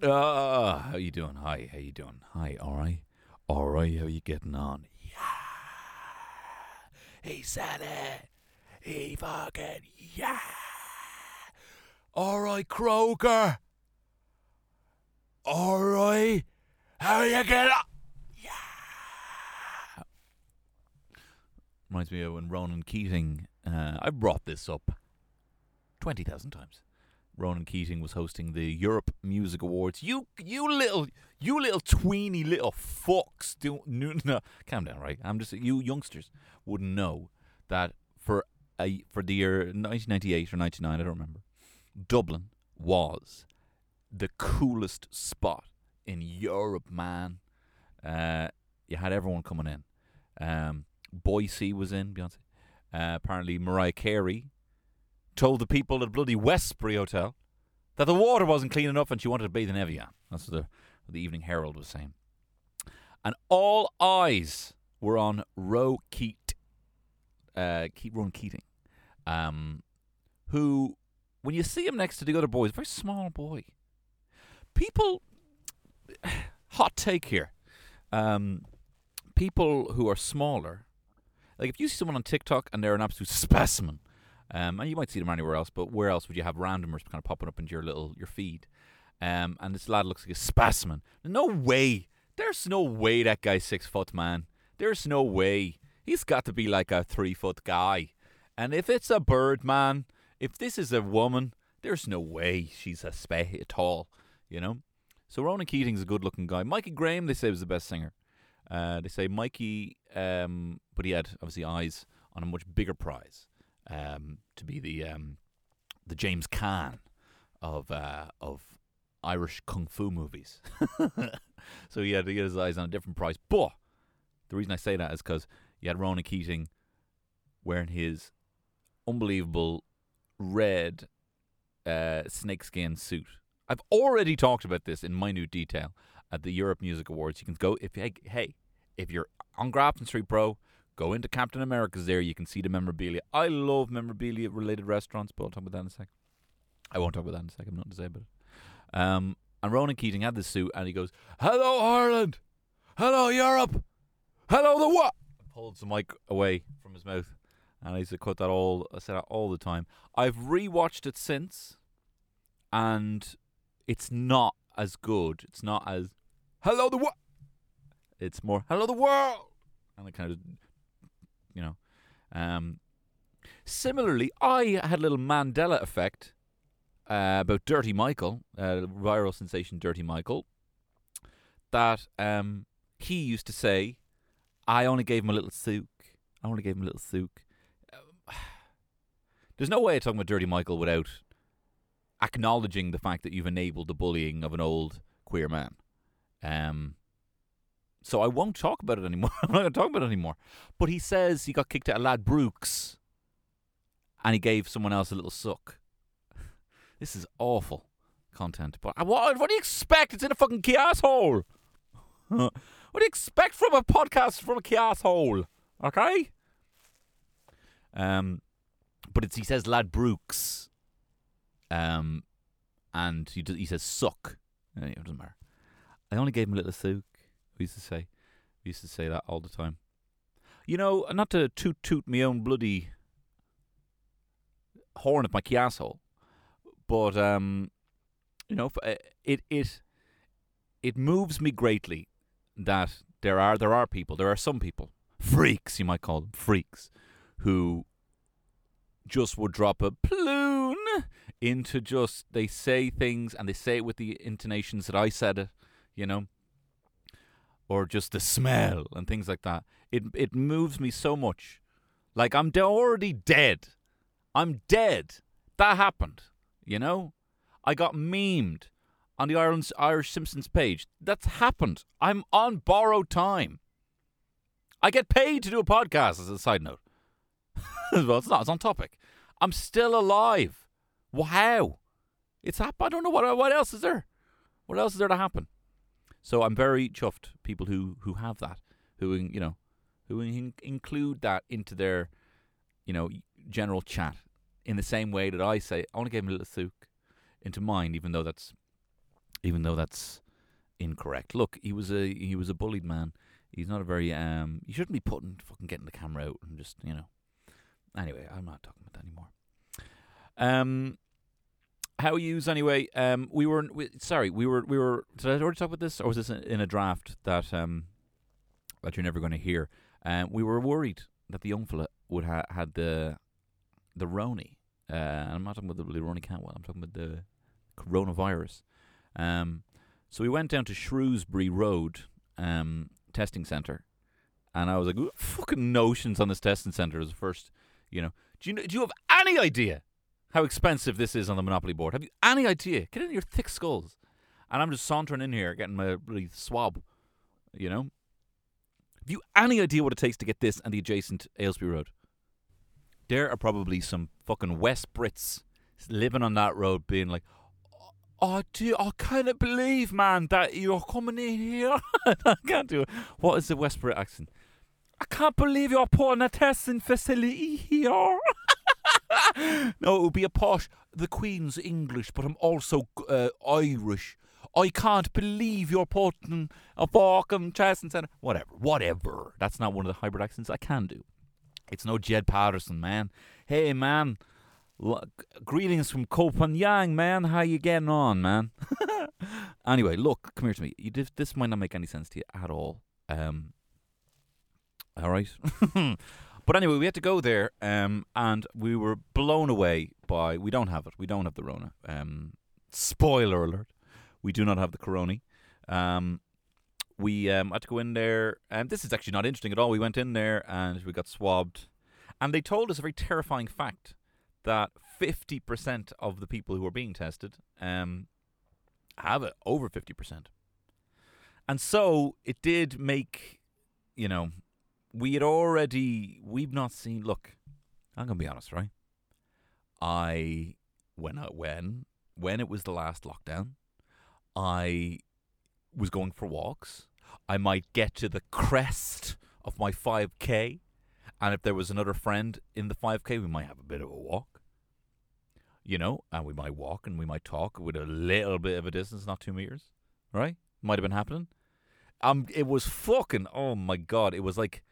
Uh, how you doing? Hi, how you doing? Hi, all right, all right. How you getting on? Yeah, he said it. He fucking yeah. All right, Croker. All right, how you getting on? Yeah. Reminds me of when Ronan Keating. Uh, I brought this up twenty thousand times. Ronan Keating was hosting the Europe Music Awards. You, you little, you little tweeny little fucks. Do no, no, calm down, right? I'm just you youngsters wouldn't know that for a for the year 1998 or 99, I don't remember. Dublin was the coolest spot in Europe, man. Uh, you had everyone coming in. Um, Boise was in Beyonce. Uh, apparently, Mariah Carey told the people at bloody Westbury Hotel that the water wasn't clean enough and she wanted to bathe in Evian. That's what the, what the Evening Herald was saying. And all eyes were on Roe Keat, uh, Keat Keating, um, who, when you see him next to the other boys, a very small boy. People, hot take here. Um, people who are smaller, like if you see someone on TikTok and they're an absolute specimen, um, and you might see them anywhere else, but where else would you have randomers kind of popping up into your little your feed? Um, and this lad looks like a specimen. No way. There's no way that guy's six foot, man. There's no way. He's got to be like a three foot guy. And if it's a bird, man, if this is a woman, there's no way she's a spec at all. You know. So Ronan Keating's a good looking guy. Mikey Graham, they say, was the best singer. Uh, they say Mikey, um, but he had obviously eyes on a much bigger prize um, to be the um, the James Caan of uh, of Irish kung fu movies. so he had to get his eyes on a different price. But the reason I say that is because you had Ronan Keating wearing his unbelievable red uh, snakeskin suit. I've already talked about this in minute detail at the Europe Music Awards. You can go if hey, hey if you're on Grafton Street, bro. Go into Captain America's there. You can see the memorabilia. I love memorabilia related restaurants, but I'll talk about that in a sec. I won't talk about that in a sec. I'm not it. Um, and Ronan Keating had this suit, and he goes, "Hello Ireland, hello Europe, hello the what?" Holds the mic away from his mouth, and I used to cut that all. I said that all the time. I've rewatched it since, and it's not as good. It's not as hello the what. It's more hello the world, and it kind of you know. Um, similarly, I had a little Mandela effect uh, about Dirty Michael, uh, viral sensation Dirty Michael, that um, he used to say, I only gave him a little souk. I only gave him a little souk. There's no way of talking about Dirty Michael without acknowledging the fact that you've enabled the bullying of an old queer man. Um, so I won't talk about it anymore. I'm not going to talk about it anymore. But he says he got kicked out of Brooks, and he gave someone else a little suck. This is awful content. But what, what do you expect? It's in a fucking kiosk hole. what do you expect from a podcast from a kiosk hole? Okay? Um, but it's, he says Ladbrokes. Um, and he, he says suck. It doesn't matter. I only gave him a little suck. We used to say, we used to say that all the time. You know, not to toot toot my own bloody horn at my asshole, but um, you know, uh, it it it moves me greatly that there are there are people, there are some people, freaks you might call them, freaks, who just would drop a ploon into just they say things and they say it with the intonations that I said it, you know or just the smell and things like that. It it moves me so much. Like I'm already dead. I'm dead. That happened. You know, I got memed on the Ireland's Irish Simpsons page. That's happened. I'm on borrowed time. I get paid to do a podcast. As a side note, well, it's not. It's on topic. I'm still alive. Wow, it's happened. I don't know what what else is there. What else is there to happen? So I'm very chuffed people who who have that, who you know, who in- include that into their, you know, general chat in the same way that I say I want to give him a little souk into mine, even though that's even though that's incorrect. Look, he was a he was a bullied man. He's not a very um. You shouldn't be putting fucking getting the camera out and just you know. Anyway, I'm not talking about that anymore. Um, how yous anyway? Um, we were we, sorry, we were we were. Did I already talk about this, or was this in, a draft that um that you're never going to hear? Um, we were worried that the young fella would ha- had the the Roni. Uh, I'm not talking about the Roni Cantwell. I'm talking about the coronavirus. Um, so we went down to Shrewsbury Road um, testing centre, and I was like, fucking notions on this testing centre?" As the first, you know, do you do you have any idea how expensive this is on the Monopoly board? Have you any idea? Get in your thick skulls. And I'm just sauntering in here, getting my bloody swab. You know, have you any idea what it takes to get this and the adjacent Aylesbury Road? There are probably some fucking West Brits living on that road, being like, oh, I do. I cannot believe, man, that you're coming in here. I can't do it. What is the West Brit accent? I can't believe you're putting a testing facility here. no, it would be a posh. The Queen's English, but I'm also uh, Irish. I can't believe you're putting a fucking testing centre. Whatever, whatever. That's not one of the hybrid accents I can do. It's no Jed Patterson, man. Hey, man. Look, greetings from Copenhagen, man. How you getting on, man? anyway, look, come here to me. You this might not make any sense to you at all. Um, all right. but anyway, we had to go there, um, and we were blown away by. We don't have it. We don't have the Rona. Um, spoiler alert: we do not have the Corona. Um, we um, had to go in there, and this is actually not interesting at all. We went in there and we got swabbed, and they told us a very terrifying fact that 50% of the people who are being tested um, have it over 50%. And so it did make, you know, we had already, we've not seen, look, I'm to be honest, right? I, when, when, when it was the last lockdown, I was going for walks. I might get to the crest of my 5K. And if there was another friend in the 5K, we might have a bit of a walk you know, and we might walk and we might talk with a little bit of a distance, not two meters, right? Might have been happening. Um, it was fucking. Oh my god! It was like,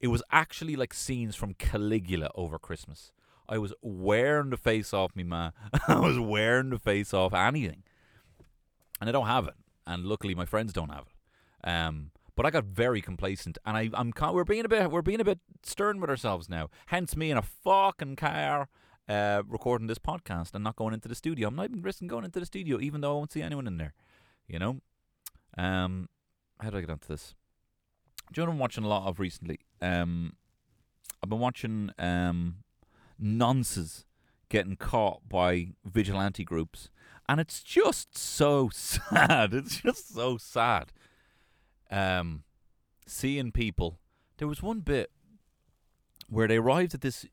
it was actually like scenes from Caligula over Christmas. I was wearing the face off me, man. I was wearing the face off anything, and I don't have it. And luckily, my friends don't have it. Um, but I got very complacent, and I, I'm we're being a bit we're being a bit stern with ourselves now. Hence me in a fucking car uh, recording this podcast and not going into the studio. I'm not even risking going into the studio, even though I won't see anyone in there. You know? Um, how do I get onto this? Do you know what I'm watching a lot of recently? Um, I've been watching um, nonces getting caught by vigilante groups, and it's just so sad. It's just so sad. Um, seeing people. There was one bit where they arrived at this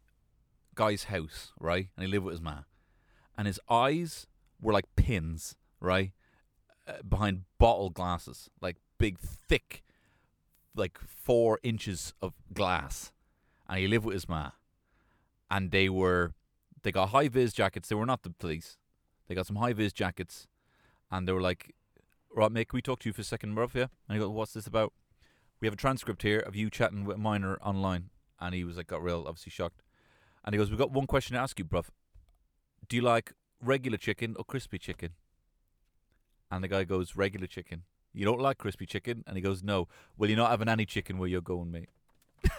guy's house, right? And he lived with his ma. And his eyes were like pins, right? Uh, behind bottle glasses, like big, thick, like four inches of glass. And he lived with his ma. And they were, they got high vis jackets. They were not the police. They got some high vis jackets. And they were like, right, mate, can we talk to you for a second, Murph? Yeah. And he goes, what's this about? We have a transcript here of you chatting with a minor online. And he was like, got real, obviously shocked. And he goes, We've got one question to ask you, bruv. Do you like regular chicken or crispy chicken? And the guy goes, Regular chicken. You don't like crispy chicken? And he goes, No. Well, you're not having any chicken where you're going, mate.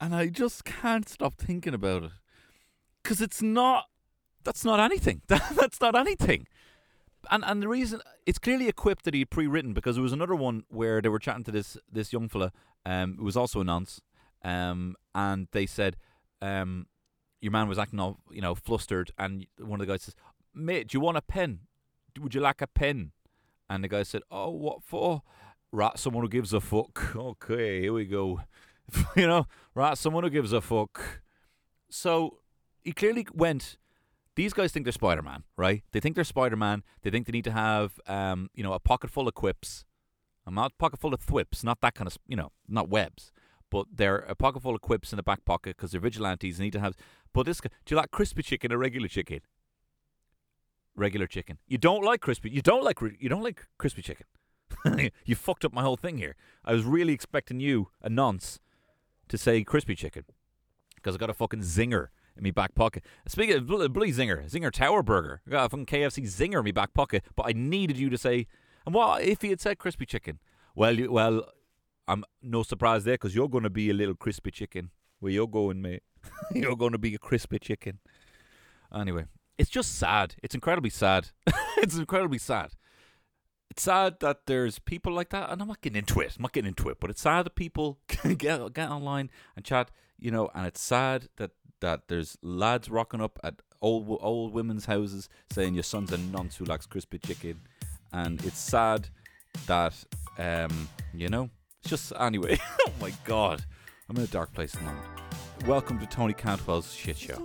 and I just can't stop thinking about it. Because it's not, that's not anything. that's not anything and and the reason it's clearly a quip that he'd pre-written because there was another one where they were chatting to this this young fella, um, who was also a nonce, um, and they said, um, your man was acting all you know flustered, and one of the guys says, "Mate, do you want a pen? Would you like a pen?" And the guy said, "Oh, what for?" Right, someone who gives a fuck. Okay, here we go. you know, right, someone who gives a fuck. So he clearly went these guys think they're Spider Man, right? They think they're Spider Man. They think they need to have, um, you know, a pocket full of quips. I'm not pocket full of thwips, not that kind of, you know, not webs, but they're a pocket full of quips in the back pocket because they're vigilantes. They need to have But this, do you like crispy chicken or regular chicken? Regular chicken. You don't like crispy. You don't like. You don't like crispy chicken. you fucked up my whole thing here. I was really expecting you, a nonce, to say crispy chicken because I got a fucking zinger in my back pocket. Speaking of bl- bloody zinger, zinger Tower Burger, I got a fucking KFC zinger in my back pocket. But I needed you to say, and what if he had said crispy chicken? Well, you, well, I'm no surprise there because you're going to be a little crispy chicken. Where you're going, mate? you're going to be a crispy chicken. Anyway, it's just sad. It's incredibly sad. it's incredibly sad. It's sad that there's people like that, and I'm not getting into it. I'm not getting into it, but it's sad that people can get get online and chat, you know. And it's sad that that there's lads rocking up at old old women's houses saying your son's a nonce who likes crispy chicken, and it's sad that um you know it's just anyway. oh my god, I'm in a dark place at the moment. Welcome to Tony Cantwell's shit show.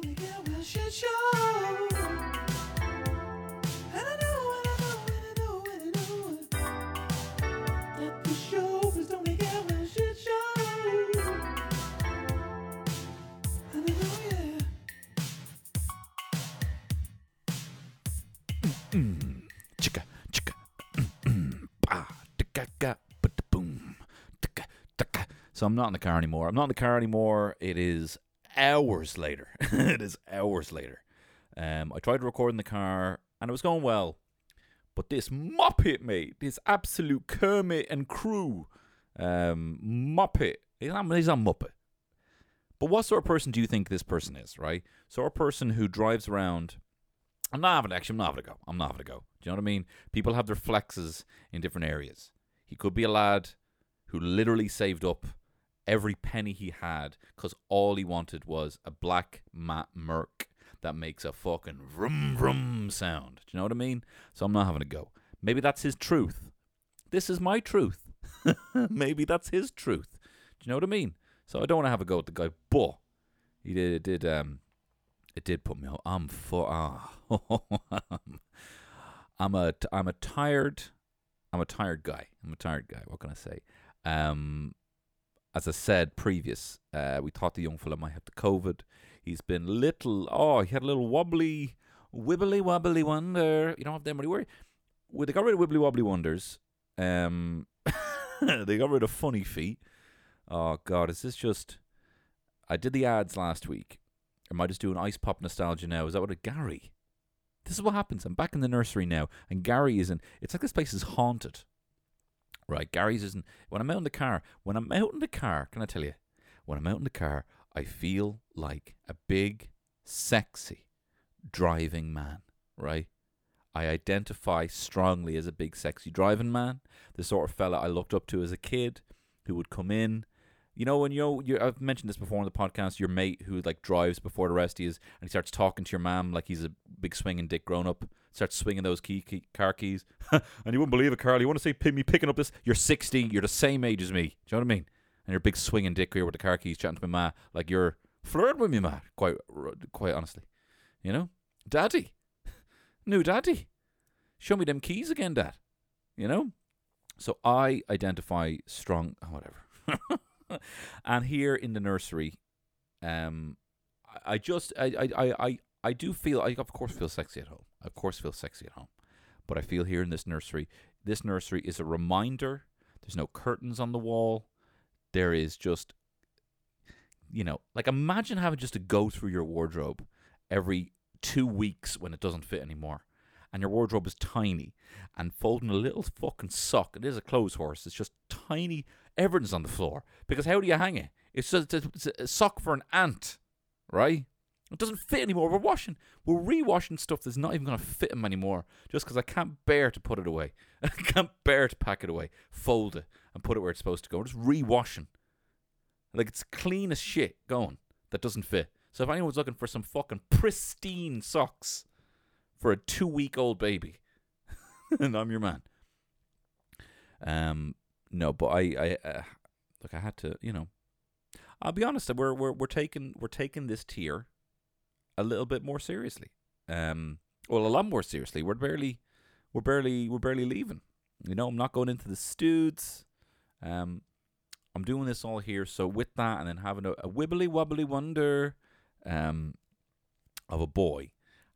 So I'm not in the car anymore. I'm not in the car anymore. It is hours later. it is hours later. Um, I tried to record in the car and it was going well, but this muppet, mate, this absolute Kermit and crew, um, muppet. He's not, he's not muppet. But what sort of person do you think this person is, right? So a person who drives around. I'm not having actually. I'm not having a go. I'm not having a go. Do you know what I mean? People have their flexes in different areas. He could be a lad who literally saved up every penny he had because all he wanted was a black matte Merc that makes a fucking vroom vroom sound. Do you know what I mean? So I'm not having a go. Maybe that's his truth. This is my truth. Maybe that's his truth. Do you know what I mean? So I don't want to have a go at the guy, but he did. It did. Um, it did put me. out. I'm for. Ah, I'm a. I'm a tired. I'm a tired guy. I'm a tired guy. What can I say? Um, as I said previous, uh, we thought the young fella might have the COVID. He's been little. Oh, he had a little wobbly, wibbly wobbly wonder. You don't have them anywhere. Well, they got rid of wibbly wobbly wonders. Um, they got rid of funny feet. Oh God, is this just? I did the ads last week. Am I just doing ice pop nostalgia now? Is that what a Gary? This is what happens. I'm back in the nursery now, and Gary isn't. It's like this place is haunted. Right, Gary's isn't. When I'm out in the car, when I'm out in the car, can I tell you? When I'm out in the car, I feel like a big, sexy, driving man. Right. I identify strongly as a big, sexy driving man. The sort of fella I looked up to as a kid, who would come in. You know, when you know, you I've mentioned this before on the podcast. Your mate who like drives before the rest of and he starts talking to your mom like he's a big swinging dick grown up. Starts swinging those key, key car keys, and you wouldn't believe it, Carl. You want to see me picking up this? You're 60. You're the same age as me. Do you know what I mean? And you're a big swinging dick here with the car keys, chatting to my ma like you're flirting with me, ma. Quite, quite honestly, you know, daddy, new daddy, show me them keys again, dad. You know. So I identify strong. Oh, whatever. and here in the nursery, um, I- just I I I I, I do feel I of course feel sexy at home. Of course feel sexy at home. But I feel here in this nursery, this nursery is a reminder. There's no curtains on the wall. There is just you know, like imagine having just to go through your wardrobe every two weeks when it doesn't fit anymore. And your wardrobe is tiny and folding a little fucking sock. It is a clothes horse. It's just tiny. Everything's on the floor. Because how do you hang it? It's just it's a sock for an ant, right? It doesn't fit anymore. We're washing, we're rewashing stuff that's not even going to fit him anymore just because I can't bear to put it away. I can't bear to pack it away, fold it, and put it where it's supposed to go. We're just rewashing. Like it's clean as shit going that doesn't fit. So if anyone's looking for some fucking pristine socks for a two week old baby, and I'm your man. Um, no, but I, I, uh, look, I had to, you know, I'll be honest. We're we're we're taking we're taking this tier a little bit more seriously. Um, well, a lot more seriously. We're barely, we're barely, we're barely leaving. You know, I'm not going into the studs. Um, I'm doing this all here. So with that, and then having a, a wibbly wobbly wonder, um, of a boy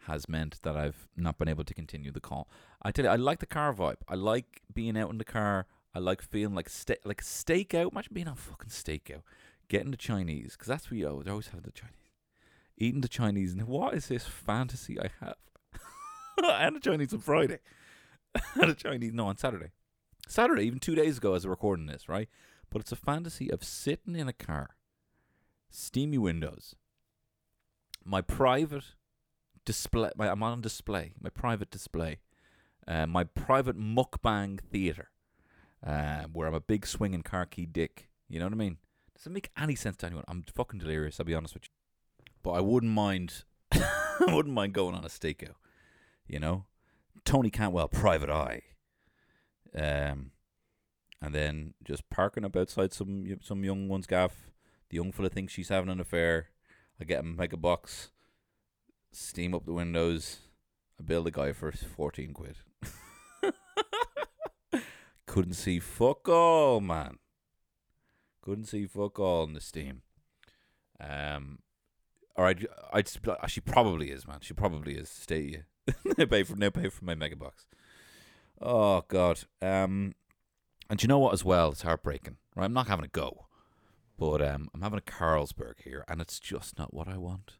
has meant that I've not been able to continue the call. I tell you, I like the car vibe. I like being out in the car. I like feeling like sta- like stakeout. Imagine being on fucking stakeout, getting the Chinese because that's what you always, always have the Chinese. Eating the Chinese, and what is this fantasy I have? I had a Chinese on Friday. I had a Chinese no on Saturday. Saturday, even two days ago, as I'm recording this, right? But it's a fantasy of sitting in a car, steamy windows, my private display. My, I'm on display. My private display. Uh, my private mukbang theater, uh, where I'm a big swinging car key dick. You know what I mean? Doesn't make any sense to anyone. I'm fucking delirious. I'll be honest with you. But I wouldn't mind. I wouldn't mind going on a stakeout. You know, Tony Cantwell, Private Eye. Um, and then just parking up outside some some young one's gaff. The young fella thinks she's having an affair. I get him make a box, steam up the windows. I build a guy for fourteen quid. Couldn't see fuck all, man. Couldn't see fuck all in the steam. Um, or I'd, I'd she probably is, man. She probably is. Stay, they pay for they pay for my mega box. Oh God. Um, and you know what? As well, it's heartbreaking. Right, I'm not having a go, but um, I'm having a Carlsberg here, and it's just not what I want.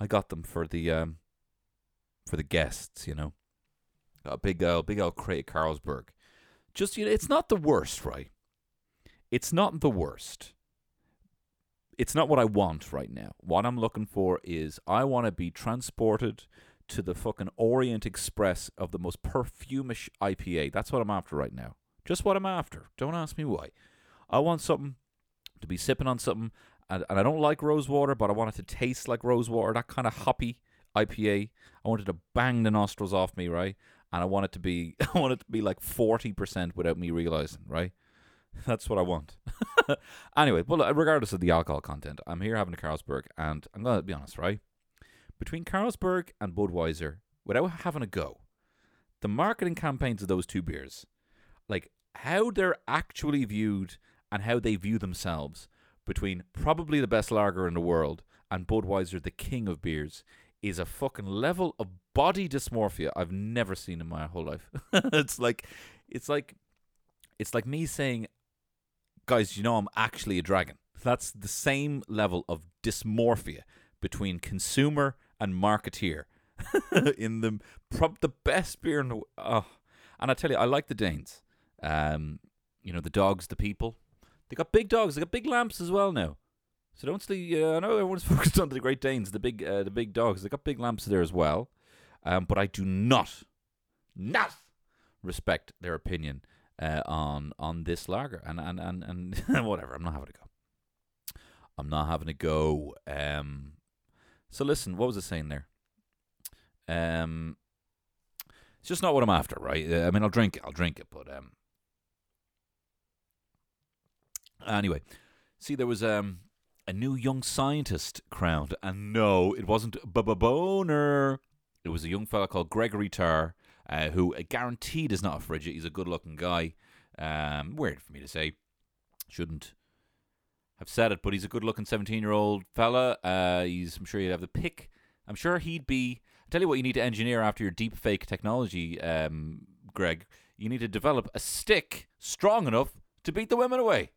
I got them for the um, for the guests, you know. Got a big old, big old crate of Carlsberg. Just you know, it's not the worst, right? It's not the worst. It's not what I want right now. What I'm looking for is I want to be transported to the fucking Orient Express of the most perfumish IPA. That's what I'm after right now. Just what I'm after. Don't ask me why. I want something to be sipping on something, and, and I don't like rose water, but I want it to taste like rose water. That kind of hoppy IPA. I want it to bang the nostrils off me, right? And I want it to be, I want it to be like forty percent without me realizing, right? That's what I want. anyway, well, uh, regardless of the alcohol content, I'm here having a Carlsberg, and I'm gonna be honest, right? Between Carlsberg and Budweiser, without having a go, the marketing campaigns of those two beers, like how they're actually viewed and how they view themselves between probably the best lager in the world and Budweiser, the king of beers, is a fucking level of body dysmorphia I've never seen in my whole life. it's like, it's like, it's like me saying, guys, you know, I'm actually a dragon. That's the same level of dysmorphia between consumer and marketeer in the prob the best beer in the oh. and I tell you I like the Danes um you know the dogs the people they got big dogs they got big lamps as well now so don't see uh, I know everyone's focused on the Great Danes the big uh, the big dogs they got big lamps there as well um but I do not not respect their opinion uh, on on this lager and and and, and whatever I'm not having a go I'm not having a go um so listen, what was I saying there? Um, it's just not what I'm after, right? Uh, I mean, I'll drink it, I'll drink it, but um. Anyway, see, there was um a new young scientist crowned, and no, it wasn't Bubba Boner. It was a young fella called Gregory Tarr, uh, who guaranteed is not a frigid. He's a good-looking guy. Um, weird for me to say. Shouldn't have said it, but he's a good looking 17 year old fella. Uh, he's, I'm sure he'd have the pick. I'm sure he'd be. I'll tell you what you need to engineer after your deep fake technology, um, Greg. You need to develop a stick strong enough to beat the women away.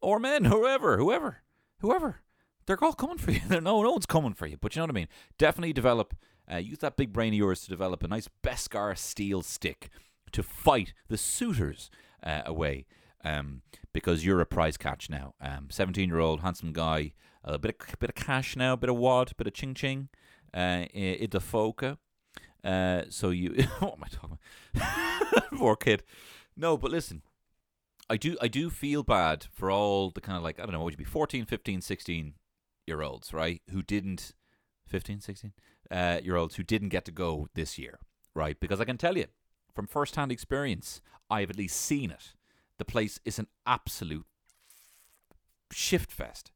Or men, whoever, whoever, whoever. They're all coming for you. no, no one's coming for you. But you know what I mean? Definitely develop, uh, use that big brain of yours to develop a nice Beskar steel stick to fight the suitors uh, away um, because you're a prize catch now. Um, 17 year old handsome guy, a bit of bit of cash now, a bit of wad, a bit of ching ching, uh, in the foca. Uh, so you, what am I talking about? Poor kid. No, but listen, I do I do feel bad for all the kind of like I don't know what would you be 14, 15, 16 year olds, right? Who didn't 15, 16 uh, year olds who didn't get to go this year, right? Because I can tell you from first hand experience, I've at least seen it the place is an absolute shift fest.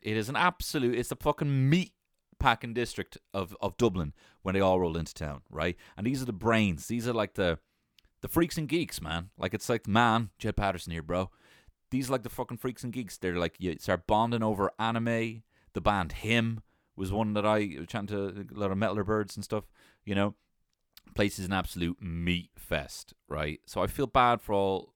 It is an absolute. It's the fucking meat packing district of of Dublin when they all roll into town, right? And these are the brains. These are like the the freaks and geeks, man. Like it's like man, Jed Patterson here, bro. These like the fucking freaks and geeks. They're like you start bonding over anime. The band Him, was one that I to a lot of metaler birds and stuff. You know, place is an absolute meat fest, right? So I feel bad for all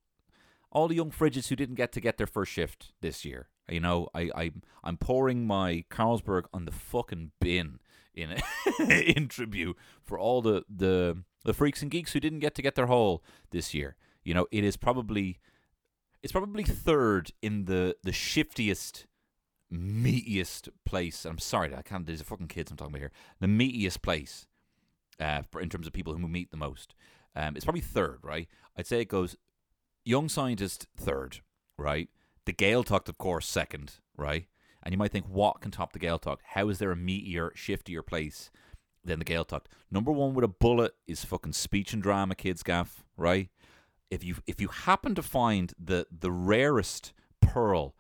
all the young fridges who didn't get to get their first shift this year. You know, I, I I'm pouring my Carlsberg on the fucking bin in in tribute for all the, the the freaks and geeks who didn't get to get their haul this year. You know, it is probably it's probably third in the the shiftiest meatiest place. I'm sorry, I can't. There's a fucking kids I'm talking about here. The meatiest place, uh, for, in terms of people who meet the most. Um, it's probably third, right? I'd say it goes young scientist third, right? The Gaeltacht, of course, second, right? And you might think, what can top the Gaeltacht? How is there a meatier, shiftier place than the Gaeltacht? Number one with a bullet is fucking speech and drama, kids gaff, right? If you if you happen to find the the rarest pearl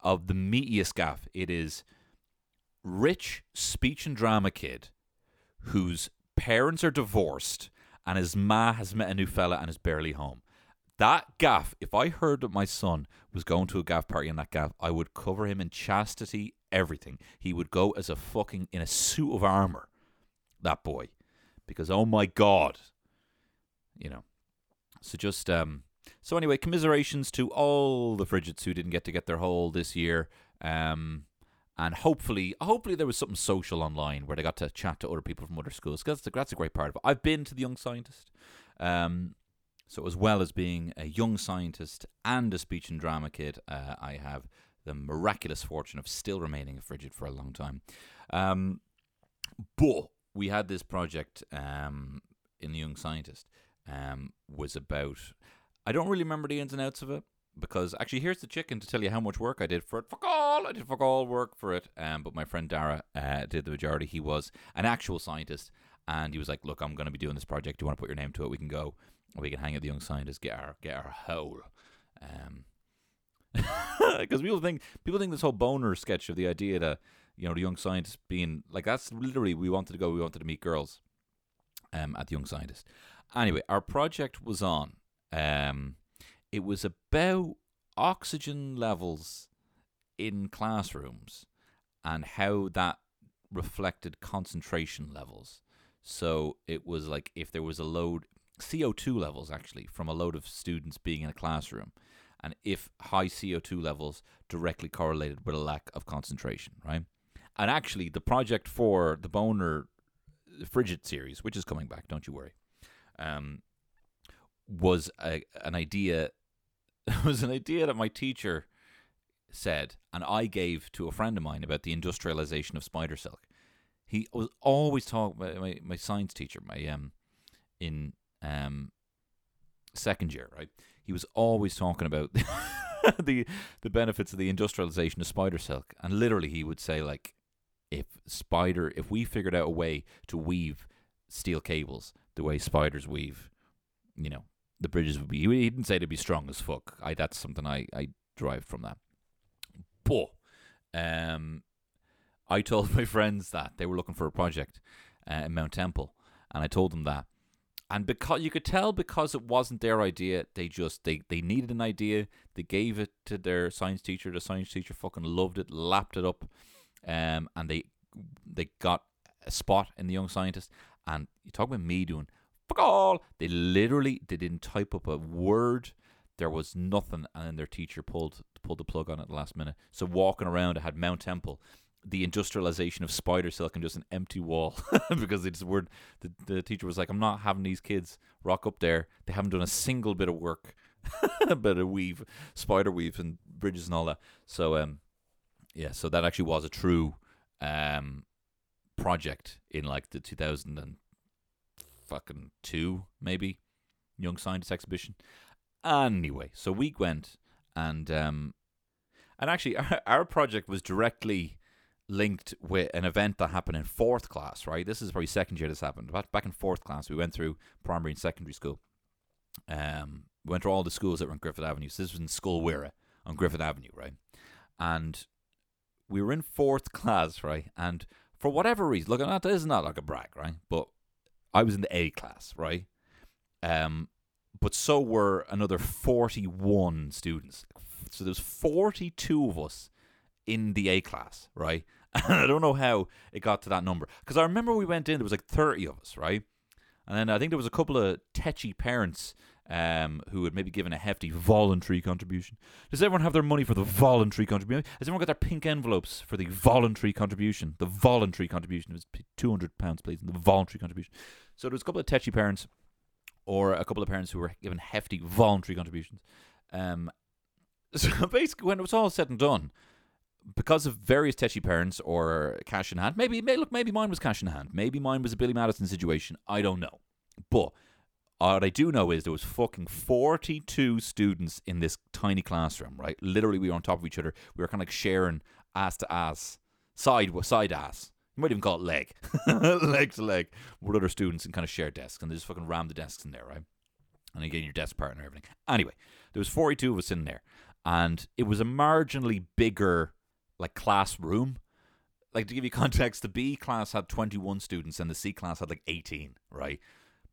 of the meatiest gaff, it is rich speech and drama kid whose parents are divorced and his ma has met a new fella and is barely home. That gaff, if I heard that my son was going to a gaff party in that gaff, I would cover him in chastity, everything. He would go as a fucking in a suit of armor. That boy, because oh my god, you know. So just um. So anyway, commiserations to all the Frigids who didn't get to get their hole this year. Um, and hopefully, hopefully there was something social online where they got to chat to other people from other schools. Because that's, that's a great part of it. I've been to the Young Scientist. Um, so, as well as being a young scientist and a speech and drama kid, uh, I have the miraculous fortune of still remaining a frigid for a long time. Um, but we had this project um, in the Young Scientist um, was about. I don't really remember the ins and outs of it because actually, here's the chicken to tell you how much work I did for it. Fuck all, I did fuck all work for it. Um, but my friend Dara uh, did the majority. He was an actual scientist, and he was like, "Look, I'm going to be doing this project. Do you want to put your name to it? We can go." We can hang at the young scientists, get our get our hole. Um, because people think people think this whole boner sketch of the idea that you know the young scientist being like that's literally we wanted to go, we wanted to meet girls, um, at the young scientist. Anyway, our project was on. Um, it was about oxygen levels in classrooms and how that reflected concentration levels. So it was like if there was a load CO2 levels actually from a load of students being in a classroom, and if high CO2 levels directly correlated with a lack of concentration, right? And actually, the project for the Boner Frigid series, which is coming back, don't you worry, um, was a, an idea. was an idea that my teacher said, and I gave to a friend of mine about the industrialization of spider silk. He was always talking. My, my, my science teacher, my um, in um, second year, right? He was always talking about the the benefits of the industrialization of spider silk, and literally he would say like, if spider, if we figured out a way to weave steel cables the way spiders weave, you know, the bridges would be. He didn't say they'd be strong as fuck. I that's something I I derived from that. But um, I told my friends that they were looking for a project uh, in Mount Temple, and I told them that, and because you could tell because it wasn't their idea they just they they needed an idea they gave it to their science teacher the science teacher fucking loved it lapped it up um and they they got a spot in the young scientist. And you talk about me doing fuck all. They literally they didn't type up a word. There was nothing. And then their teacher pulled pulled the plug on it at the last minute. So walking around I had Mount Temple the industrialization of spider silk and just an empty wall because they just were the, the teacher was like i'm not having these kids rock up there. They haven't done a single bit of work but a weave spider weave and bridges and all that. So um yeah so that actually was a true um project in like the 2000 and fucking two maybe young scientist exhibition. Anyway so we went and um and actually our, our project was directly linked with an event that happened in fourth class, right? This is probably second year this happened. Back in fourth class, we went through primary and secondary school. Um, we went through all the schools that were on Griffith Avenue. So this was in Scoil on Griffith Avenue, right? And we were in fourth class, right? And for whatever reason, look, that is not like a brag, right? But I was in the A class, right? Um, but so were another 41 students. So there's 42 of us in the A class, right? And I don't know how it got to that number. Because I remember we went in, there was like 30 of us, right? And then I think there was a couple of tetchy parents um, who had maybe given a hefty voluntary contribution. Does everyone have their money for the voluntary contribution? Has everyone got their pink envelopes for the voluntary contribution? The voluntary contribution. Was £200, please, and the voluntary contribution. So there was a couple of tetchy parents or a couple of parents who were given hefty voluntary contributions. Um, so basically, when it was all said and done, because of various tetchy parents or cash in hand, maybe, may, look, maybe mine was cash in hand. Maybe mine was a Billy Madison situation. I don't know. But what I do know is there was fucking 42 students in this tiny classroom, right? Literally, we were on top of each other. We were kind of like sharing ass to ass, side side ass. You might even call it leg, leg to leg, with other students and kind of share desks, and they just fucking ram the desks in there, right? And get your desk partner everything. Anyway, there was 42 of us in there, and it was a marginally bigger like classroom. Like to give you context, the B class had 21 students and the C class had like 18, right?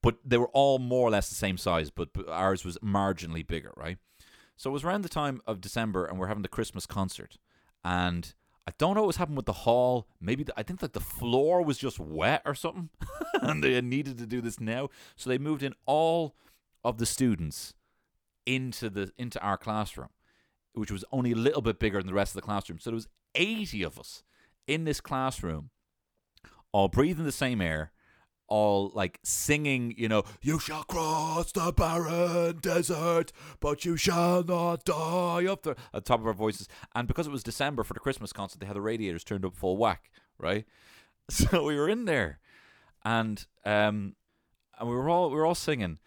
But they were all more or less the same size, but, but ours was marginally bigger, right? So it was around the time of December and we're having the Christmas concert. And I don't know what was happening with the hall. Maybe the, I think like the floor was just wet or something, and they needed to do this now. So they moved in all of the students into the into our classroom, which was only a little bit bigger than the rest of the classroom. So there was 80 of us in this classroom, all breathing the same air, all like singing, you know, you shall cross the barren desert, but you shall not die up there at the top of our voices. And because it was December for the Christmas concert, they had the radiators turned up full whack, right? So we were in there and um and we were all we were all singing.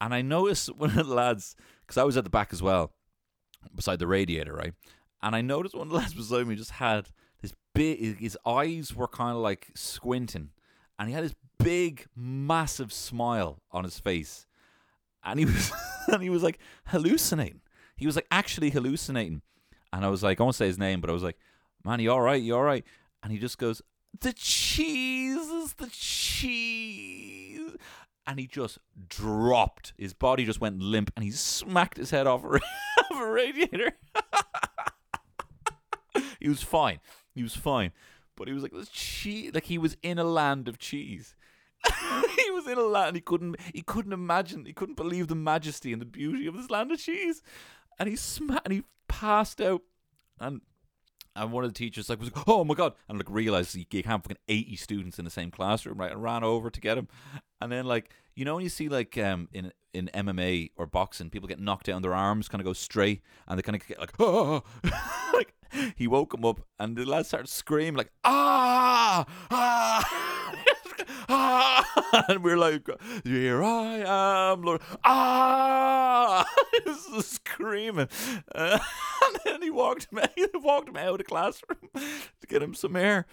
And I noticed one of the lads, because I was at the back as well, beside the radiator, right? And I noticed one of the lads beside me just had this big his eyes were kind of like squinting and he had this big, massive smile on his face, and he was and he was like hallucinating. He was like actually hallucinating, and I was like, I won't say his name, but I was like, man, you all right? You all right? And he just goes, the cheese is the cheese. And he just dropped. His body just went limp and he smacked his head off a, off a radiator. He was fine. He was fine. But he was like cheese like he was in a land of cheese. He was in a land he couldn't he couldn't imagine he couldn't believe the majesty and the beauty of this land of cheese. And he sma- and he passed out. And and one of the teachers like was like, oh my god, and like realized he, can't fucking eighty students in the same classroom, right? And ran over to get him, and then like you know when you see like um in in MMA or boxing, people get knocked down, their arms kind of go straight, and they kind of get like oh, like he woke him up, and the lad started screaming like ah ah. ah, and we're like, here I am, Lord, ah, screaming, uh, and then he walked out, he walked him out of the classroom to get him some air.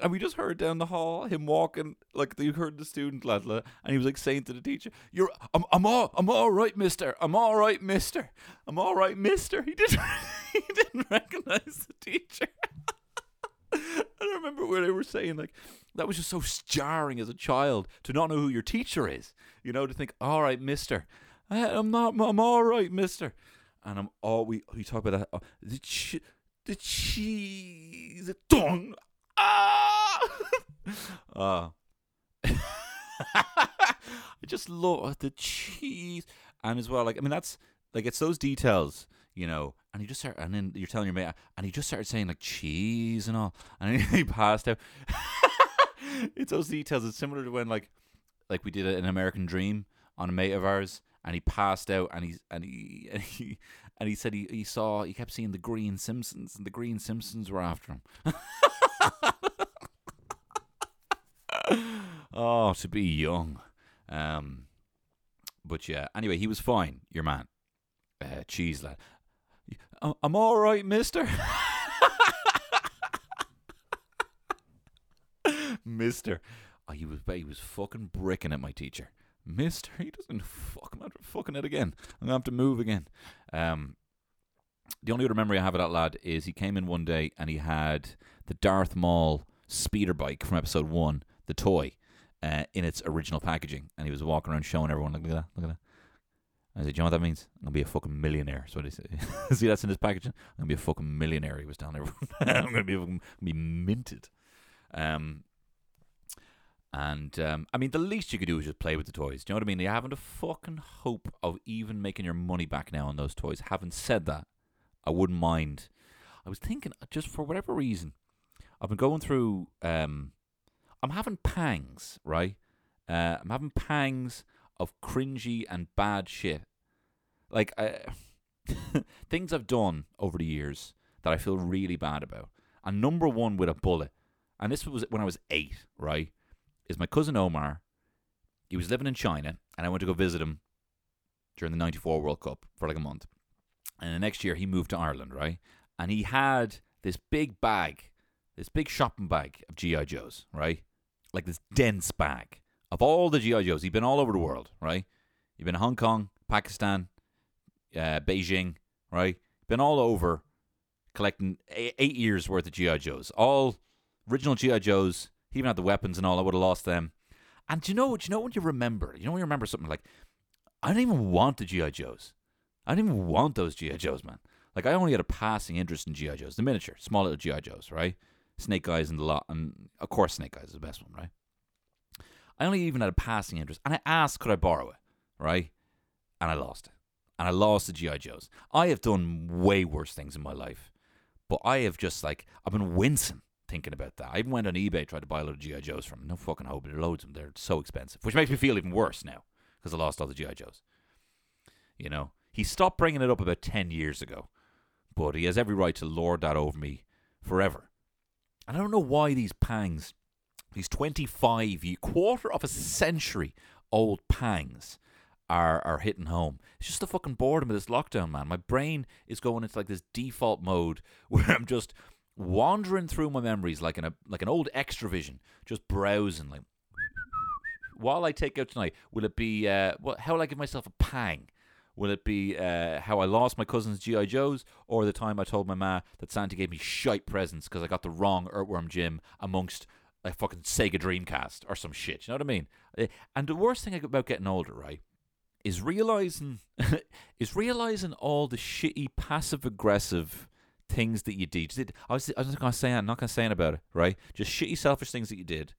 And we just heard down the hall him walking, like you heard the student lad, and he was like saying to the teacher, "You're, I'm, I'm all, I'm all right, Mister. I'm all right, Mister. I'm all right, Mister." He didn't, he didn't recognize the teacher. I remember where they were saying like that was just so jarring as a child to not know who your teacher is. You know, to think, all right, Mister, I'm not, I'm all right, Mister, and I'm all we we talk about that oh, the ch- the cheese, the tongue, uh, I just love the cheese, and as well, like I mean, that's like it's those details you know, and he just started, and then you're telling your mate, and he just started saying like cheese and all, and he passed out. it's those details. It's similar to when like, like we did an American Dream on a mate of ours, and he passed out, and he's and he and he and he said he, he saw he kept seeing the Green Simpsons, and the Green Simpsons were after him. Oh, to be young. Um, but yeah. Anyway, he was fine. Your man, uh, cheese lad. I'm all right, mister. mister. Oh, he was he was fucking bricking at my teacher. Mister, he doesn't fuck I'm fucking it again. I'm gonna have to move again. Um the only other memory I have of that lad is he came in one day and he had the Darth Maul speeder bike from episode one, the toy, uh, in its original packaging, and he was walking around showing everyone, look at that, look at that. I said, "Do you know what that means? I'm gonna be a fucking millionaire." So they say, see that's in his packaging. I'm gonna be a fucking millionaire. He was down there. I'm gonna be fucking, be minted. Um, and um, I mean, the least you could do is just play with the toys. Do you know what I mean? You haven't a fucking hope of even making your money back now on those toys. Having said that, I wouldn't mind. I was thinking, just for whatever reason, I've been going through. Um, I'm having pangs, right? Uh, I'm having pangs of cringy and bad shit. Like I, things I've done over the years that I feel really bad about. And number one with a bullet, and this was when I was eight, right? Is my cousin Omar. He was living in China, and I went to go visit him during the '94 World Cup for like a month. And the next year, he moved to Ireland, right? And he had this big bag, this big shopping bag of GI Joes, right? Like this dense bag of all the GI Joes. He'd been all over the world, right? He'd been Hong Kong, Pakistan, uh, Beijing, right? Been all over collecting eight years worth of GI Joes, all original GI Joes. He even had the weapons and all. I would have lost them. And do you know? Do you know when you remember? You know when you remember something like, I don't even want the GI Joes. I didn't even want those GI Joes, man. Like I only had a passing interest in GI Joes, the miniature, small little GI Joes, right? Snake Eyes and the lot, and of course Snake Eyes is the best one, right? I only even had a passing interest, and I asked, could I borrow it, right? And I lost it, and I lost the GI Joes. I have done way worse things in my life, but I have just like I've been wincing thinking about that. I even went on eBay tried to buy a lot of GI Joes from. No fucking hope. There are loads of them. They're so expensive, which makes me feel even worse now because I lost all the GI Joes. You know, he stopped bringing it up about ten years ago, but he has every right to lord that over me forever. And I don't know why these pangs these 25 quarter of a century old pangs are are hitting home. It's just the fucking boredom of this lockdown, man. My brain is going into like this default mode where I'm just wandering through my memories like in a like an old Xtra-vision, just browsing like while I take out tonight, will it be uh how will I give myself a pang? Will it be uh, how I lost my cousin's GI Joes, or the time I told my ma that Santa gave me shite presents because I got the wrong Earthworm Jim amongst a fucking Sega Dreamcast or some shit. You know what I mean? Eh, and the worst thing about getting older, right, is realizing is realizing all the shitty passive aggressive things that you did. I was I was not gonna say I'm not gonna say anything about it, right? Just shitty selfish things that you did.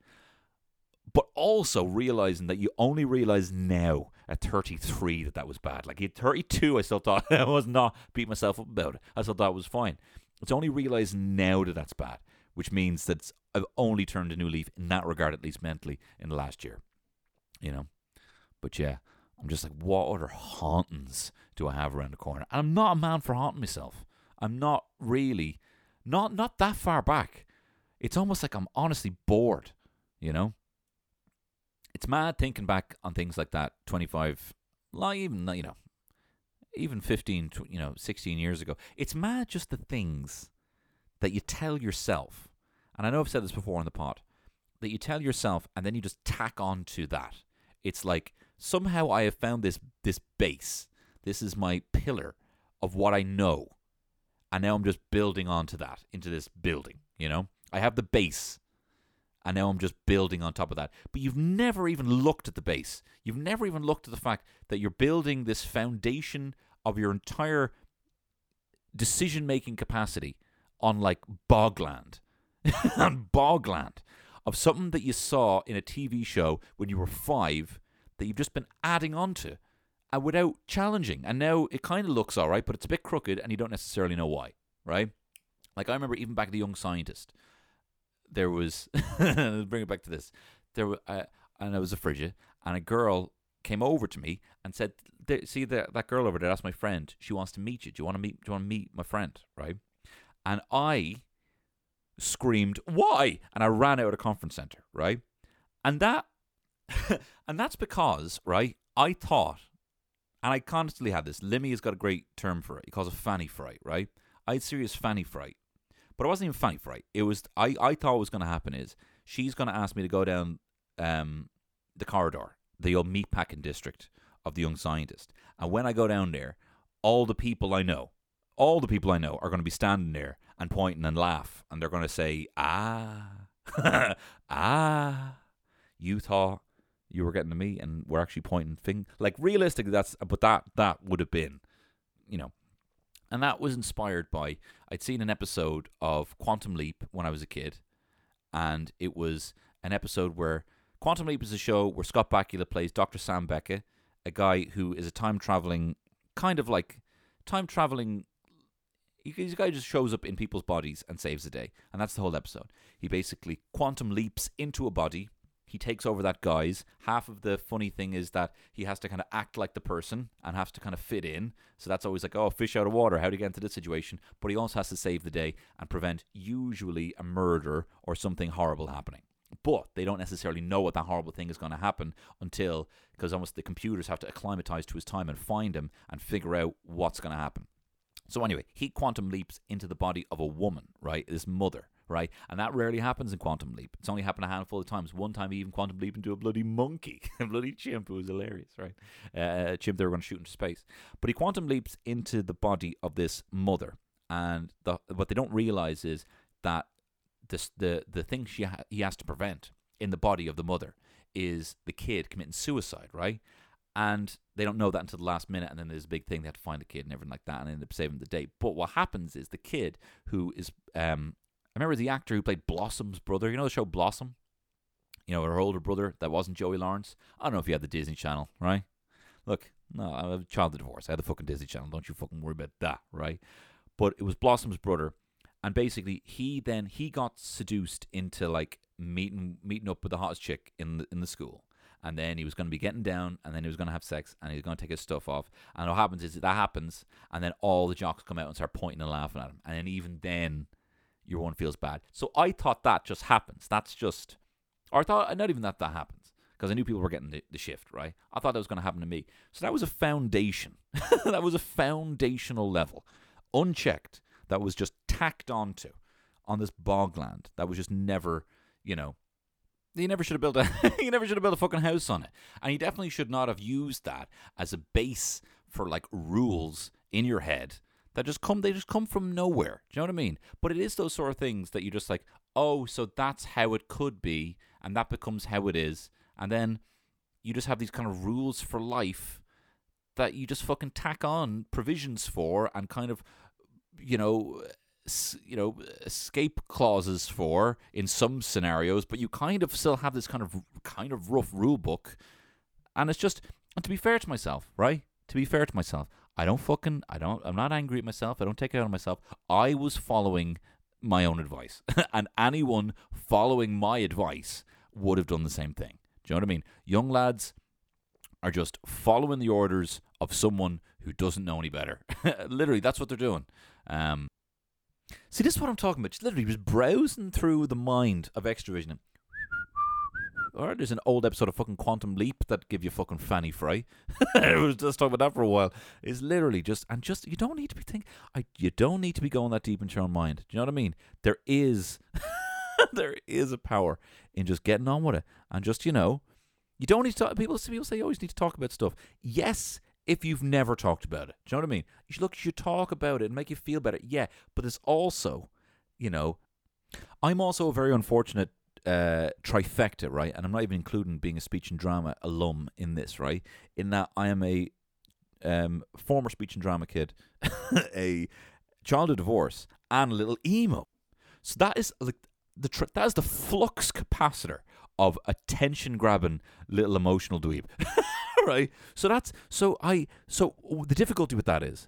But also realizing that you only realize now at 33 that that was bad. Like at 32, I still thought I was not beat myself up about it. I still thought it was fine. It's only realised now that that's bad which means that I've only turned a new leaf in that regard, at least mentally, in the last year. You know? But yeah, I'm just like, what other hauntings do I have around the corner? And I'm not a man for haunting myself. I'm not really, not not that far back. It's almost like I'm honestly bored, you know? It's mad thinking back on things like that 25, like even, you know, even 15, you know, 16 years ago. It's mad just the things that you tell yourself, and I know I've said this before on the pod, that you tell yourself and then you just tack on to that. It's like somehow I have found this this base. This is my pillar of what I know. And now I'm just building onto that, into this building, you know? I have the base. And now I'm just building on top of that. But you've never even looked at the base. You've never even looked at the fact that you're building this foundation of your entire decision making capacity on like Bogland, on Bogland, of something that you saw in a TV show when you were five that you've just been adding on to and without challenging. And now it kind of looks all right, but it's a bit crooked and you don't necessarily know why, right? Like I remember even back the Young Scientist, there was, bring it back to this, there was, uh, and I was a frigid, and a girl came over to me and said, "See that that girl over there? That's my friend. She wants to meet you. Do you want to meet? Do you want to meet my friend? Right?" And I screamed, Why? And I ran out of the conference center, right? And that and that's because, right, I thought, and I constantly had this, Limmy has got a great term for it. He calls it fanny fright, right? I had serious fanny fright. But it wasn't even fanny right? It was I, I thought what was gonna happen is she's gonna ask me to go down um the corridor, the old meatpacking district of the young scientist. And when I go down there, all the people I know, all the people I know are going to be standing there and pointing and laugh, and they're going to say, "Ah, ah, you thought you were getting to me, and we're actually pointing thing like realistically. That's but that that would have been, you know, and that was inspired by I'd seen an episode of Quantum Leap when I was a kid, and it was an episode where Quantum Leap is a show where Scott Bakula plays Dr. Sam Beckett, a guy who is a time traveling kind of like time traveling he's a guy who just shows up in people's bodies and saves the day. And that's the whole episode. He basically quantum leaps into a body. He takes over that guy's. Half of the funny thing is that he has to kind of act like the person and has to kind of fit in. So that's always like, oh, fish out of water. How do you get into this situation? But he also has to save the day and prevent usually a murder or something horrible happening. But they don't necessarily know what that horrible thing is going to happen until, because almost the computers have to acclimatize to his time and find him and figure out what's going to happen. So anyway, he quantum leaps into the body of a woman, right? This mother, right? And that rarely happens in Quantum Leap. It's only happened a handful of times. One time even quantum Leap into a bloody monkey, a bloody chimp. It was hilarious, right? Uh, chimp they were going to shoot into space. But he quantum leaps into the body of this mother. And the, what they don't realize is that this, the, the thing she ha- he has to prevent in the body of the mother is the kid committing suicide, right? and they don't know that until the last minute, and then there's a big thing they have to find the kid and everything like that, and end up saving the day. But what happens is the kid who is, um, I remember the actor who played Blossom's brother. You know the show Blossom. You know her older brother that wasn't Joey Lawrence. I don't know if you had the Disney Channel, right? Look, no, I'm a child of divorce. I had the fucking Disney Channel. Don't you fucking worry about that, right? But it was Blossom's brother, and basically he then he got seduced into like meeting meeting up with the hottest chick in the, in the school and then he was going to be getting down, and then he was going to have sex, and he was going to take his stuff off. And what happens is that happens, and then all the jocks come out and start pointing and laughing at him, and then even then, your one feels bad. So I thought that just happens. That's just, or I thought uh, not even that that happens because I knew people were getting the, the shift right. I thought that was going to happen to me. So that was a foundation. that was a foundational level, unchecked. That was just tacked onto on this bogland. That was just never, you know, you never should have built a you never should have built a fucking house on it. And you definitely should not have used that as a base for like rules in your head that just come they just come from nowhere. Do you know what I mean? But it is those sort of things that you just like, oh, so that's how it could be, and that becomes how it is. And then you just have these kind of rules for life that you just fucking tack on provisions for and kind of you know you know escape clauses for in some scenarios, but you kind of still have this kind of kind of rough rule book, and it's just and to be fair to myself, right? To be fair to myself, I don't fucking I don't I'm not angry at myself. I don't take it out on myself. I was following my own advice, and anyone following my advice would have done the same thing. Do you know what I mean? Young lads are just following the orders of someone who doesn't know any better. Literally, that's what they're doing. Um, See, this is what I'm talking about. Just literally was browsing through the mind of Xtra-vision. Or there's an old episode of fucking Quantum Leap that give you fucking fanny fry. I was just talking about that for a while. It's literally just and just you don't need to be thinking. I you don't need to be going that deep into your own mind. Do you know what I mean? There is there is a power in just getting on with it and just you know you don't need to talk. People people say you always need to talk about stuff. Yes, if you've never talked about it. Do you know what I mean? You should look, you should talk about it and make you feel better. Yeah, but it's also, you know, I'm also a very unfortunate uh, trifecta, right? And I'm not even including being a speech and drama alum in this, right? In that I am a um, former speech and drama kid, a child of divorce, and a little emo. So that is like the tr- that is the flux capacitor of attention grabbing little emotional dweeb. right? So that's so I so the difficulty with that is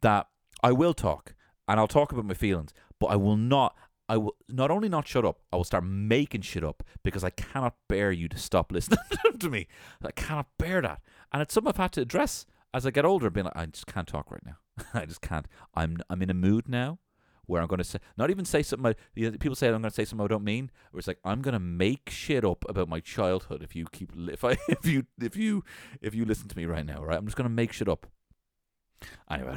that I will talk and I'll talk about my feelings, but I will not I will not only not shut up, I will start making shit up because I cannot bear you to stop listening to me. I cannot bear that. And it's something I've had to address as I get older, being like, I just can't talk right now. I just can't. I'm I'm in a mood now where I'm going to say, not even say something. I, people say I'm going to say something I don't mean. Where it's like I'm going to make shit up about my childhood if you keep if I if you if you if you listen to me right now, right? I'm just going to make shit up. Anyway.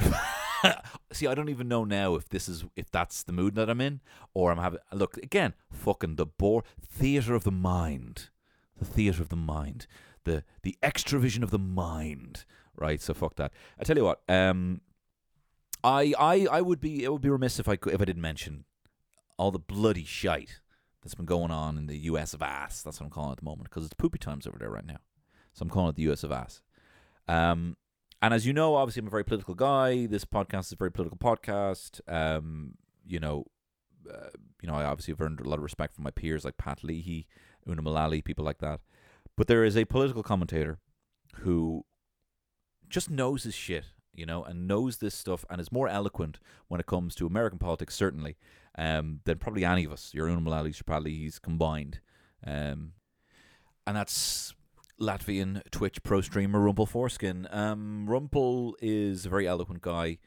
See, I don't even know now if this is if that's the mood that I'm in, or I'm having. Look again, fucking the bore theater of the mind, the theater of the mind, the the xtra-vision of the mind. Right, so fuck that. I tell you what. Um, I, I, I would be it would be remiss if I could, if I didn't mention all the bloody shite that's been going on in the US of ass. That's what I'm calling it at the moment because it's poopy times over there right now. So I'm calling it the US of ass. Um, and as you know, obviously I'm a very political guy. This podcast is a very political podcast. Um, you know, uh, you know, I obviously have earned a lot of respect from my peers like Pat Leahy, Una Mullally, people like that. But there is a political commentator who just knows his shit, you know, and knows this stuff and is more eloquent when it comes to American politics, certainly, um, than probably any of us. Your Una Mullally, your Pat Leahy's combined. Um, and that's Latvian Twitch pro streamer Rumpel Foreskin. Um, Rumpel is a very eloquent guy,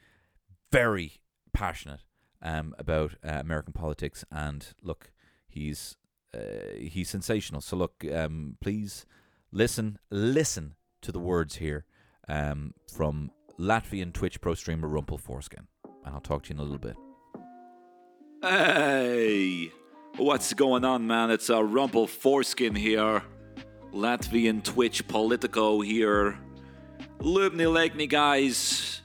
very passionate um, about uh, American politics, and look, he's uh, he's sensational. So look, um, please listen, listen to the words here um, from Latvian Twitch pro streamer Rumpel Foreskin, and I'll talk to you in a little bit. Hey, what's going on, man? It's uh, Rumpel Foreskin here. Latvian Twitch Politico here. Lubni Lekni, guys.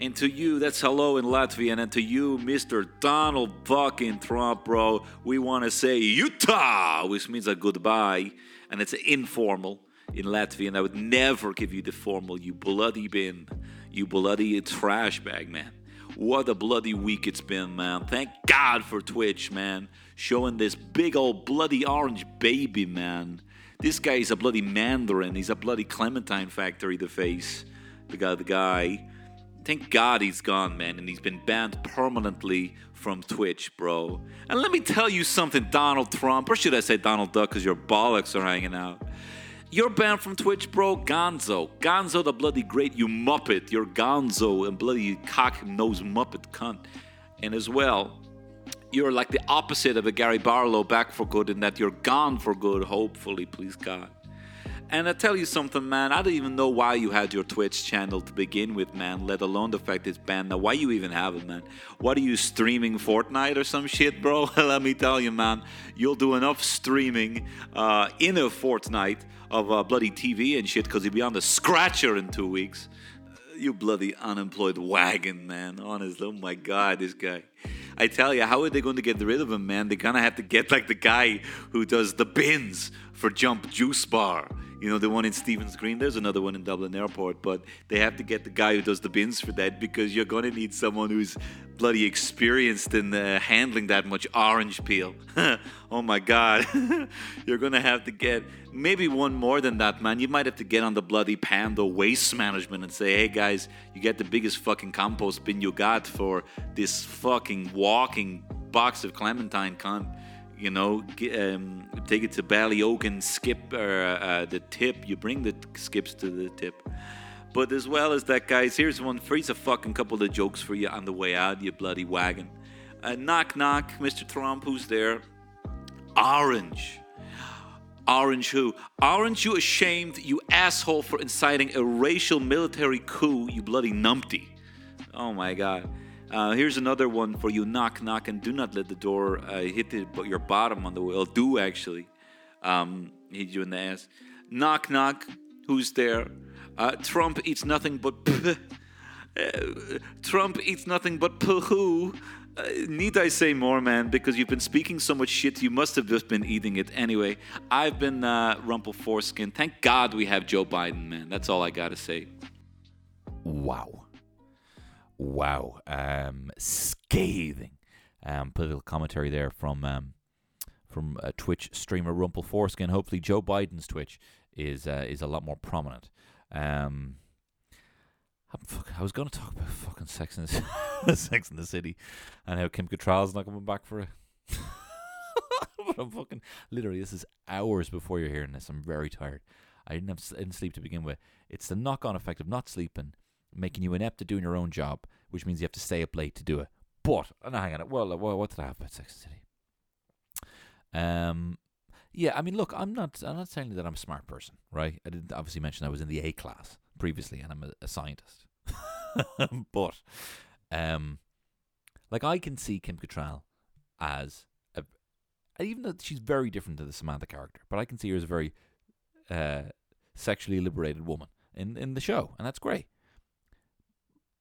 And to you, that's hello in Latvian. And to you, Mr. Donald fucking Trump, bro, we want to say Utah, which means a goodbye. And it's informal in Latvian. I would never give you the formal, you bloody bin. You bloody trash bag, man. What a bloody week it's been, man. Thank God for Twitch, man. Showing this big old bloody orange baby, man. This guy is a bloody mandarin. He's a bloody Clementine factory, the face. The guy, the guy. Thank God he's gone, man, and he's been banned permanently from Twitch, bro. And let me tell you something, Donald Trump, or should I say Donald Duck, because your bollocks are hanging out. You're banned from Twitch, bro. Gonzo. Gonzo the bloody great, you muppet. You're Gonzo and bloody cock nose muppet cunt. And as well, you're like the opposite of a Gary Barlow back for good in that you're gone for good, hopefully, please God. And I tell you something, man, I don't even know why you had your Twitch channel to begin with, man, let alone the fact it's banned. Now, why you even have it, man? What are you streaming Fortnite or some shit, bro? let me tell you, man, you'll do enough streaming uh, in a Fortnite of uh, bloody TV and shit because you'll be on the scratcher in two weeks. You bloody unemployed wagon, man. Honestly, oh my God, this guy. I tell you, how are they going to get rid of him, man? They're gonna have to get like the guy who does the bins for Jump Juice Bar. You know, the one in Stephen's Green. There's another one in Dublin Airport, but they have to get the guy who does the bins for that because you're gonna need someone who's bloody experienced in uh, handling that much orange peel. oh my God, you're gonna have to get maybe one more than that, man. You might have to get on the bloody Panda waste management and say, hey guys, you get the biggest fucking compost bin you got for this fucking walking box of Clementine cunt. You know, um, take it to Ballyoke skip uh, uh, the tip. You bring the skips to the tip. But as well as that, guys, here's one. Here's a fucking couple of jokes for you on the way out, you bloody wagon. Uh, knock, knock, Mr. Trump, who's there? Orange. Orange who? Aren't you ashamed, you asshole, for inciting a racial military coup, you bloody numpty? Oh my god. Uh, here's another one for you. Knock, knock, and do not let the door uh, hit the, your bottom on the way. do actually um, hit you in the ass. Knock, knock. Who's there? Uh, Trump eats nothing but. Uh, Trump eats nothing but poo. Uh, need I say more, man? Because you've been speaking so much shit, you must have just been eating it. Anyway, I've been uh, Rumpel Foreskin. Thank God we have Joe Biden, man. That's all I gotta say. Wow. Wow. Um, scathing um, political commentary there from um, from Twitch streamer Rumpel Foreskin. Hopefully, Joe Biden's Twitch is uh, is a lot more prominent. Um, I was going to talk about fucking Sex in the, Sex in the City and how Kim Cattrall's not coming back for it. but I'm fucking literally. This is hours before you're hearing this. I'm very tired. I didn't have didn't sleep to begin with. It's the knock-on effect of not sleeping making you inept at doing your own job, which means you have to stay up late to do it. But uh, no, hang on, well, well, what did I have about Sex City? Um, yeah, I mean, look, I'm not, I'm not saying that I'm a smart person, right? I didn't obviously mention I was in the A class previously, and I'm a, a scientist. but, um, like I can see Kim Cattrall as a, even though she's very different to the Samantha character, but I can see her as a very uh, sexually liberated woman in in the show, and that's great.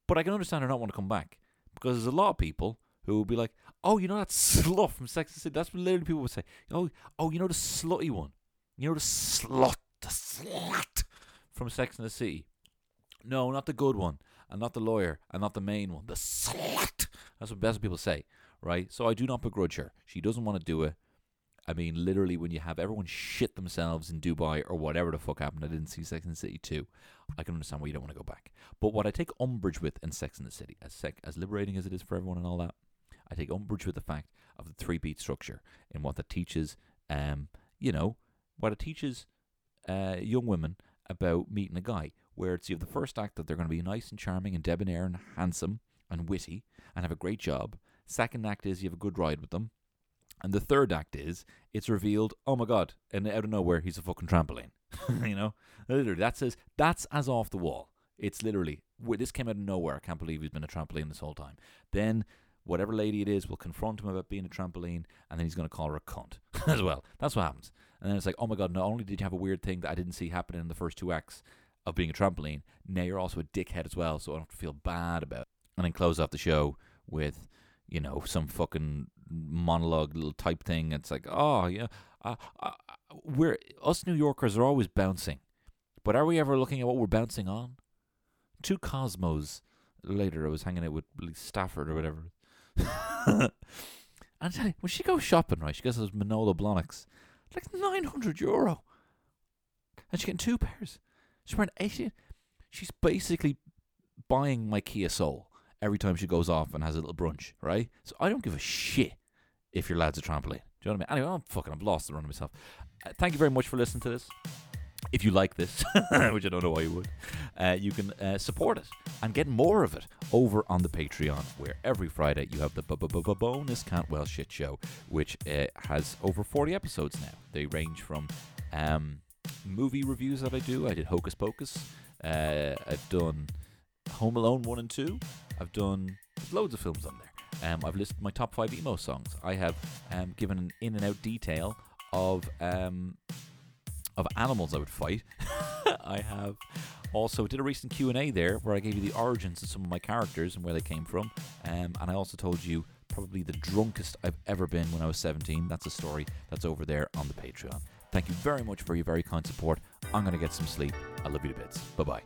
But I can understand her not want to come back because there's a lot of people who would be like, "Oh, you know that slut from Sex and the City." That's what literally people would say. Oh, oh, you know the slutty one. You know the slut, the slut from Sex and the City. No, not the good one, and not the lawyer, and not the main one. The slut. That's what best people say, right? So I do not begrudge her. She doesn't want to do it. I mean, literally, when you have everyone shit themselves in Dubai or whatever the fuck happened, I didn't see Sex and the City 2. I can understand why you don't want to go back. But what I take umbrage with in Sex and the City, as sec- as liberating as it is for everyone and all that, I take umbrage with the fact of the three beat structure in what that teaches, um, you know, what it teaches uh, young women about meeting a guy. Where it's you have the first act that they're going to be nice and charming and debonair and handsome and witty and have a great job. Second act is you have a good ride with them. And the third act is it's revealed, oh my god, and out of nowhere he's a fucking trampoline. you know, literally that says that's as off the wall. It's literally this came out of nowhere. I can't believe he's been a trampoline this whole time. Then whatever lady it is will confront him about being a trampoline, and then he's going to call her a cunt as well. That's what happens. And then it's like, oh my god, not only did you have a weird thing that I didn't see happening in the first two acts of being a trampoline, now you're also a dickhead as well, so I don't have to feel bad about it. And then close off the show with, you know, some fucking monologue little type thing. It's like, oh yeah, uh, uh, we're us New Yorkers are always bouncing, but are we ever looking at what we're bouncing on? Two Cosmos later, I was hanging out with Stafford or whatever. and when she goes shopping, right, she gets those Manolo Blahniks, like nine hundred euro, and she's getting two pairs. She's wearing eighty. She's basically buying my Kia Soul every time she goes off and has a little brunch, right? So I don't give a shit if your lad's a trampoline. Do you know what I mean? Anyway, I'm fucking, I'm lost the run of myself. Uh, thank you very much for listening to this. If you like this, which I don't know why you would, uh, you can uh, support it and get more of it over on the Patreon, where every Friday you have the bonus Cantwell shit show, which uh, has over 40 episodes now. They range from um, movie reviews that I do. I did Hocus Pocus. Uh, I've done Home Alone 1 and 2. I've done loads of films on there. Um, I've listed my top five emo songs. I have um, given an in and out detail of um, of animals I would fight. I have also did a recent Q and A there where I gave you the origins of some of my characters and where they came from. Um, and I also told you probably the drunkest I've ever been when I was 17. That's a story that's over there on the Patreon. Thank you very much for your very kind support. I'm gonna get some sleep. I love you to bits. Bye bye.